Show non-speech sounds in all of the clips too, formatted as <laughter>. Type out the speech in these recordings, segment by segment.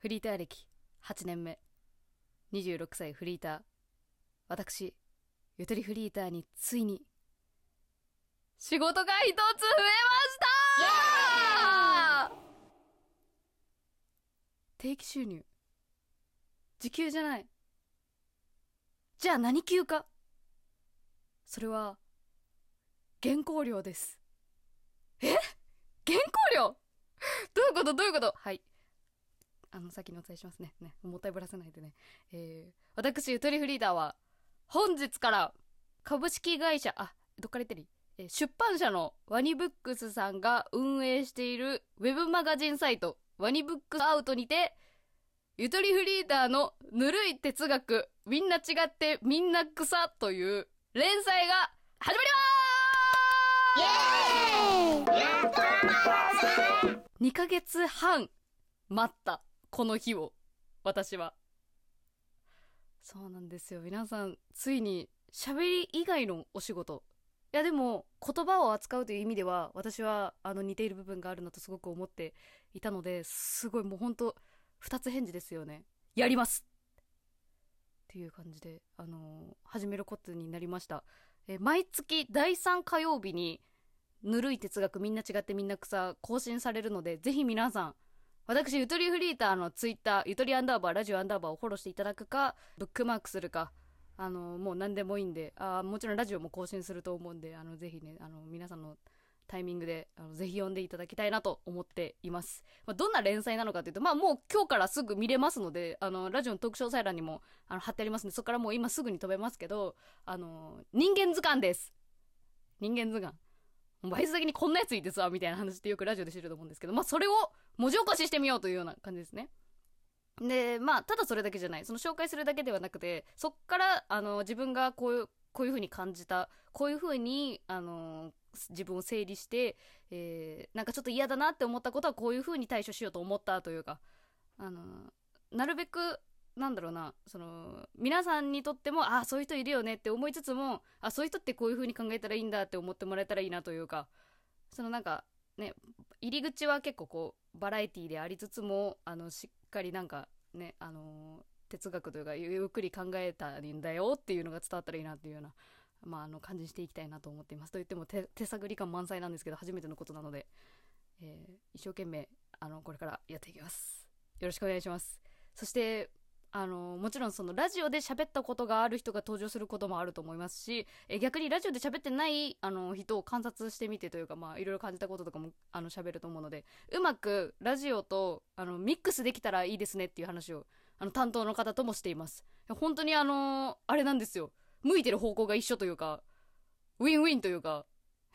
フリーター歴8年目。26歳フリーター。私ゆとりフリーターについに仕事が一つ増えました！定期収入。時給じゃない。じゃあ何給か？それは原稿料です。え？原稿料？<laughs> どういうこと？どういうこと？はい。あの、先にお伝えしますね。ね、もったいぶらせないでね。えー、私、ゆとりフリーダーは、本日から、株式会社、あ、どっから言ってる？えー出版社のワニブックスさんが運営しているウェブマガジンサイト、ワニブックアウトにて、ゆとりフリーダーのぬるい哲学、みんな違ってみんな草という連載が始まります！2ヶ月半待ったこの日を私は。そうなんですよ。皆さんついに喋り以外のお仕事。いやでも言葉を扱うという意味では私はあの似ている部分があるなとすごく思っていたのですごいもうほんと二つ返事ですよね。やります。っていう感じであのー始めることになりました。え毎月第3火曜日にぬるい哲学みんな違ってみんな草更新されるのでぜひ皆さん私ゆとりフリーターのツイッターゆとりアンダーバーラジオアンダーバーをフォローしていただくかブックマークするかあのもう何でもいいんであもちろんラジオも更新すると思うんであのぜひねあの皆さんのタイミングであのぜひ読んでいただきたいなと思っています、まあ、どんな連載なのかというとまあもう今日からすぐ見れますのであのラジオのトーク詳細欄にもあの貼ってありますのでそこからもう今すぐに飛べますけどあの人間図鑑です。人間図鑑。バイト先にこんなやついてさみたいな話ってよくラジオで知ると思うんですけどまあそれを文字起こししてみようというような感じですね。でまあただそれだけじゃない。その紹介するだけではなくてそっからあの自分がこういうこういう風に感じたこういう風にあの自分を整理して、えーなんかちょっと嫌だなって思ったことはこういう風に対処しようと思ったというかあのなるべくなんだろうなその皆さんにとってもああそういう人いるよねって思いつつもあそういう人ってこういう風に考えたらいいんだって思ってもらえたらいいなというかそのなんかね入り口は結構こうバラエティーでありつつもあのしっかりなんかねあの哲学というかゆっくり考えたらいいんだよっていうのが伝わったらいいなっていうような、まあ、あの感じにしていきたいなと思っています。と言っても手手探り感満載なんですけど初めてのことなので、えー一生懸命あのこれからやっていきます。よろしくお願いします。そしてあのもちろんそのラジオで喋ったことがある人が登場することもあると思いますしえ逆にラジオで喋ってないあの人を観察してみてというかいろいろ感じたこととかもあの喋ると思うのでうまくラジオとあのミックスできたらいいですねっていう話をあの担当の方ともしています。本当にあのあれなんですよ。向いてる方向が一緒というかウィンウィンというか。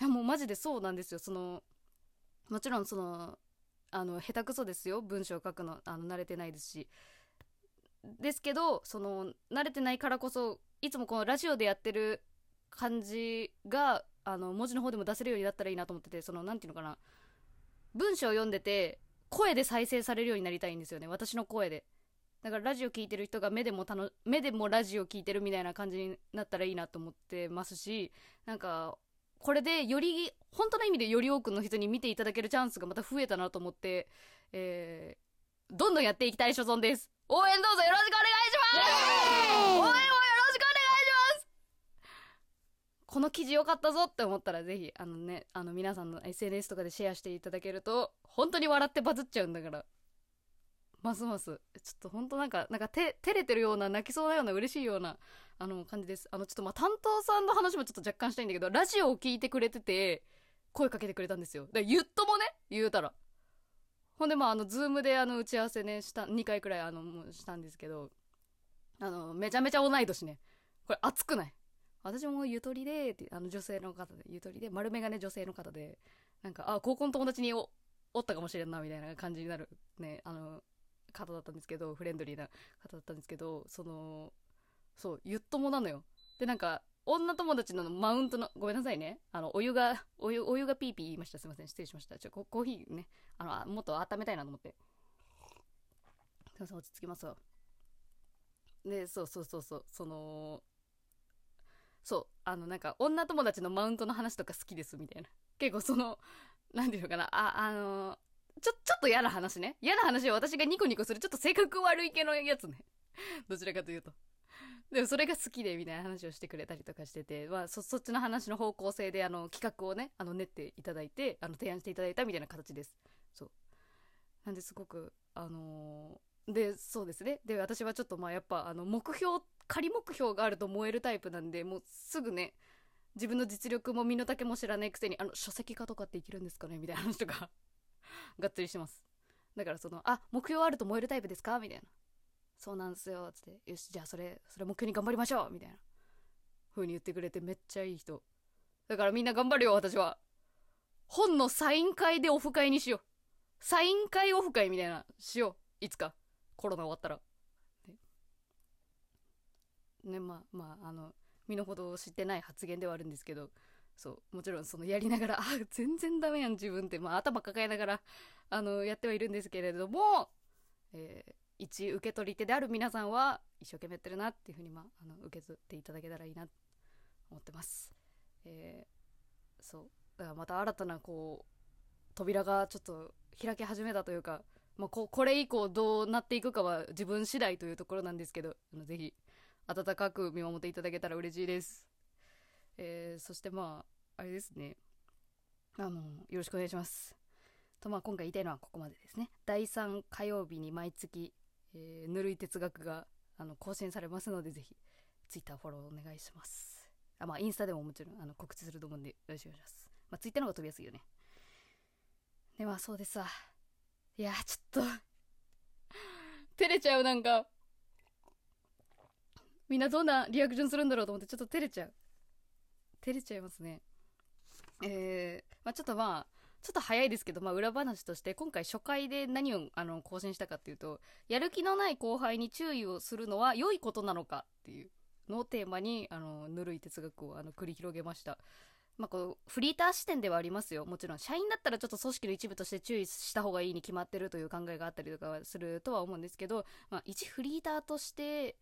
いやもうマジでそうなんですよ。そのもちろんそのあの下手くそですよ。文章を書くのあの慣れてないですし。ですけどその慣れてないからこそいつもこのラジオでやってる感じがあの文字の方でも出せるようになったらいいなと思っててそのなんていうのかな。文章を読んでて声で再生されるようになりたいんですよね。私の声で。だからラジオ聞いてる人が目でもたの目でもラジオ聞いてるみたいな感じになったらいいなと思ってますしなんかこれでより本当の意味でより多くの人に見ていただけるチャンスがまた増えたなと思って、えー、どんどんやっていきたい所存です。応援どうぞよろしくお願いします。応援をよろしくお願いします。この記事良かったぞって思ったらぜひあのねあの皆さんの SNS とかでシェアしていただけると本当に笑ってバズっちゃうんだから。ますます。ちょっと本当なんかなんかて照れてるような泣きそうなような嬉しいようなあの感じです。あのちょっとまあ担当さんの話もちょっと若干したいんだけどラジオを聞いてくれてて声かけてくれたんですよ。だから言っともね言うたらほんでまああのズームであの打ち合わせねした2回くらいあのもうしたんですけどあのめちゃめちゃ同い年ね。これ熱くない？私もゆとりでってあの女性の方でゆとりで丸眼鏡女性の方でなんかあ高校の友達におおったかもしれんなみたいな感じになるねあの方だったんですけどフレンドリーな方だったんですけどそのそうゆっともなのよ。でなんか女友達のマウントのごめんなさいね。あのお湯がお湯お湯がピーピー言いました。すいません。失礼しました。ちょココーヒーね。あのもっと温めたいなと思って。すいません落ち着きますわでそうそうそうそうそのそうあのなんか女友達のマウントの話とか好きですみたいな。結構そのなんていうのかな。ああのちょ、ちょっと嫌な話ね。嫌な話は私がニコニコするちょっと性格悪い系のやつね。どちらかというと。でもそれが好きでみたいな話をしてくれたりとかしてて、まあ、そそっちの話の方向性であの企画をねあの練っていただいてあの提案していただいたみたいな形です。そう。なんですごくあのーでそうですね。で私はちょっとまあやっぱあの目標仮目標があると燃えるタイプなんでもうすぐね自分の実力も身の丈も知らないくせにあの書籍化とかっていけるんですかね？みたいな話とか <laughs> がっつりしてます。だからそのあ目標あると燃えるタイプですか？みたいな。そうなんすよつって。よしじゃあそれそれ目標に頑張りましょうみたいな。風に言ってくれてめっちゃいい人。だからみんな頑張るよ私は。本のサイン会でオフ会にしよう。サイン会オフ会みたいなしよう。いつか。コロナ終わったら。ねねまあまああの身の程を知ってない発言ではあるんですけど。そう。もちろんそのやりながらあ全然ダメやん自分って、まあ、頭抱えながらあのやってはいるんですけれども、えー一受け取り手である皆さんは一生懸命やってるなっていうふうに、まあ、あの受け取っていただけたらいいなと思ってます。えーそうだからまた新たなこう扉がちょっと開き始めたというか、まあ、ここれ以降どうなっていくかは自分次第というところなんですけどあのぜひ温かく見守っていただけたら嬉しいです。えーそしてまああれですねあのよろしくお願いします。とまあ今回言いたいのはここまでですね。第3火曜日に毎月、えーぬるい哲学があの更新されますのでぜひ Twitter フォローお願いします。あまあインスタでももちろんあの告知すると思うんでよろしくお願いします。まあ Twitter の方が飛びやすいよね。でまあそうでさ。いやちょっと照れちゃうなんか。みんなどんなリアクションするんだろうと思ってちょっと照れちゃう。照れちゃいますね。えー、まあちょっとまあ、ちょっと早いですけど、まあ裏話として、今回初回で何をあの更新したかっていうと、やる気のない後輩に注意をするのは良いことなのかっていうのをテーマに、あの、ぬるい哲学をあの繰り広げました。まあこう、フリーター視点ではありますよ。もちろん、社員だったらちょっと組織の一部として注意した方がいいに決まってるという考えがあったりとかするとは思うんですけど、まあ一フリーターとして、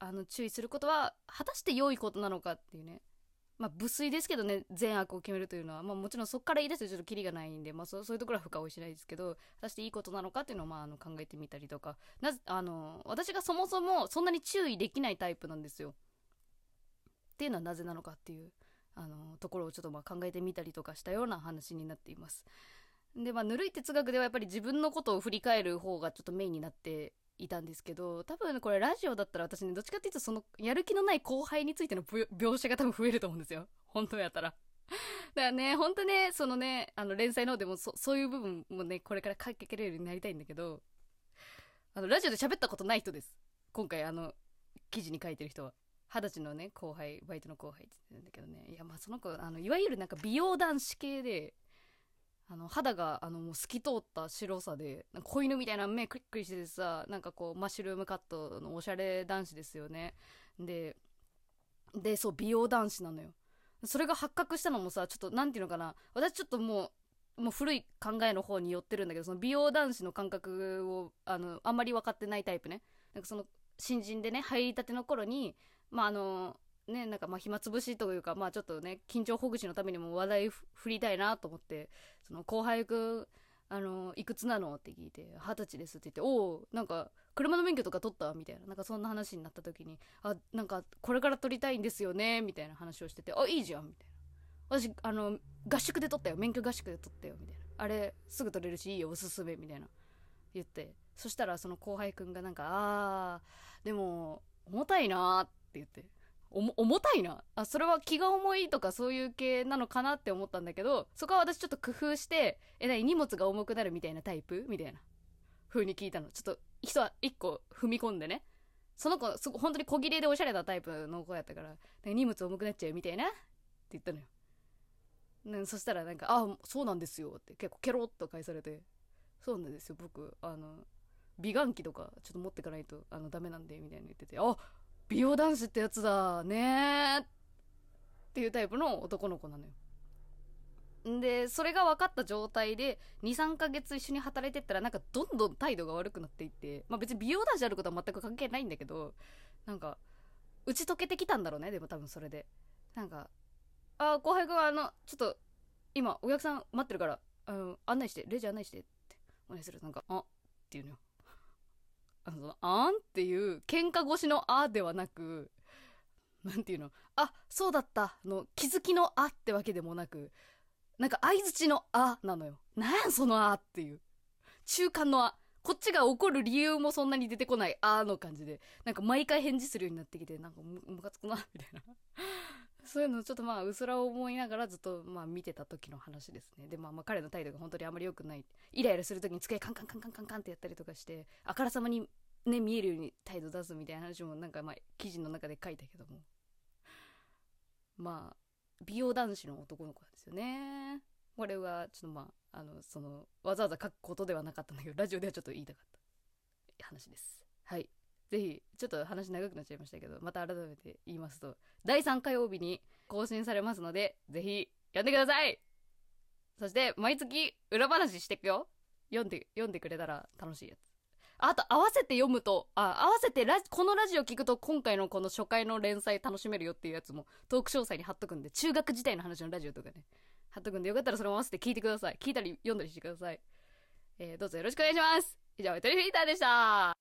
あの、注意することは、果たして良いことなのかっていうね。まあ、無粋ですけどね善悪を決めるというのは、まあ、もちろんそこから言い出すとちょっとキリがないんで、まあ、そうそういうところは深追いしないですけど果たしていいことなのかっていうのを、まあ、あの考えてみたりとかなぜあの私がそもそもそんなに注意できないタイプなんですよ。っていうのはなぜなのかっていうあのところをちょっとまあ考えてみたりとかしたような話になっています。でまあぬるい哲学ではやっぱり自分のことを振り返る方がちょっとメインになっていたんですけど多分これラジオだったら私ねどっちかっていうとそのやる気のない後輩についての描写が多分増えると思うんですよ。<laughs> 本当やったら。<laughs> だからね本当ねそのねあの連載の方でもそそういう部分もねこれから書けるようになりたいんだけどあのラジオで喋ったことない人です。今回あの記事に書いてる人は。二十歳のね後輩バイトの後輩って言ってるんだけどね。いやまあその子あのいわゆるなんか美容男子系であの肌があのもう透き通った白さで子犬みたいな目クリックリしててさなんかこうマッシュルームカットのおしゃれ男子ですよね。ででそう美容男子なのよ。それが発覚したのもさちょっとなんていうのかな。私ちょっともうもう古い考えの方に寄ってるんだけどその美容男子の感覚をあのあんまり分かってないタイプね。なんかその新人でね入りたての頃にまああのねなんかまあ暇つぶしというかまあちょっとね緊張ほぐしのためにも話題振りたいなと思ってその後輩くんあのいくつなのって聞いて二十歳ですって言っておおなんか車の免許とか取ったみたいななんかそんな話になった時にあなんかこれから取りたいんですよねみたいな話をしててあいいじゃんみたいな。私あの合宿で取ったよ。免許合宿で取ったよみたいな。あれすぐ取れるしいいよおすすめみたいな。言って。そしたらその後輩くんがなんかあーでも重たいなーって言って。重たいな。あそれは気が重いとかそういう系なのかなって思ったんだけどそこは私ちょっと工夫してえなに荷物が重くなるみたいなタイプ？みたいな。風に聞いたの。ちょっと人は一個踏み込んでね。その子すご本当に小切れでおしゃれなタイプの子やったから荷物重くなっちゃうみたいな？って言ったのよ。ねそしたらなんか「あそうなんですよ」って結構ケロッと返されて「そうなんですよ僕。あの美顔器とかちょっと持ってかないとあのダメなんで」みたいな言ってて「あ美容男子ってやつだねっていうタイプの男の子なのよ。でそれが分かった状態で23ヶ月一緒に働いてったらなんかどんどん態度が悪くなっていってまあ別に美容男子であることは全く関係ないんだけどなんか打ち解けてきたんだろうねでも多分それで。なんか「ああ後輩君あのちょっと今お客さん待ってるからあの案内してレジ案内して」ってお願いする。なんか、あっていうのよ。あの、あんっていう喧嘩越しのあではなく、なんていうの、あ、そうだったの気づきのあってわけでもなく、なんか相づちのあなのよ。なんそのあっていう。中間のあ。こっちが怒る理由もそんなに出てこないあの感じで、なんか毎回返事するようになってきて、なんかむむかつくな、みたいな。そういうのちょっとまあ、うすら思いながらずっとまあ見てた時の話ですね。で、まあまあ彼の態度が本当にあまり良くない。イライラする時に机カンカンカンカンカンカンってやったりとかして、あからさまにね、見えるように態度出すみたいな話もなんかまあ、記事の中で書いたけども。まあ、美容男子の男の子なんですよね。これは、ちょっとまあ、あの、その、わざわざ書くことではなかったんだけど、ラジオではちょっと言いたかった話です。はい。ぜひ、ちょっと話長くなっちゃいましたけど、また改めて言いますと、第3火曜日に更新されますので、ぜひ、読んでくださいそして、毎月、裏話していくよ。読んで、読んでくれたら楽しいやつ。あと合わせて読むと、あ、合わせてラジこのラジオ聞くと今回のこの初回の連載楽しめるよっていうやつもトーク詳細に貼っとくんで、中学時代の話のラジオとかね、貼っとくんでよかったらそれも合わせて聞いてください。聞いたり読んだりしてください。えー、どうぞよろしくお願いします。以上、トリフィーターでした。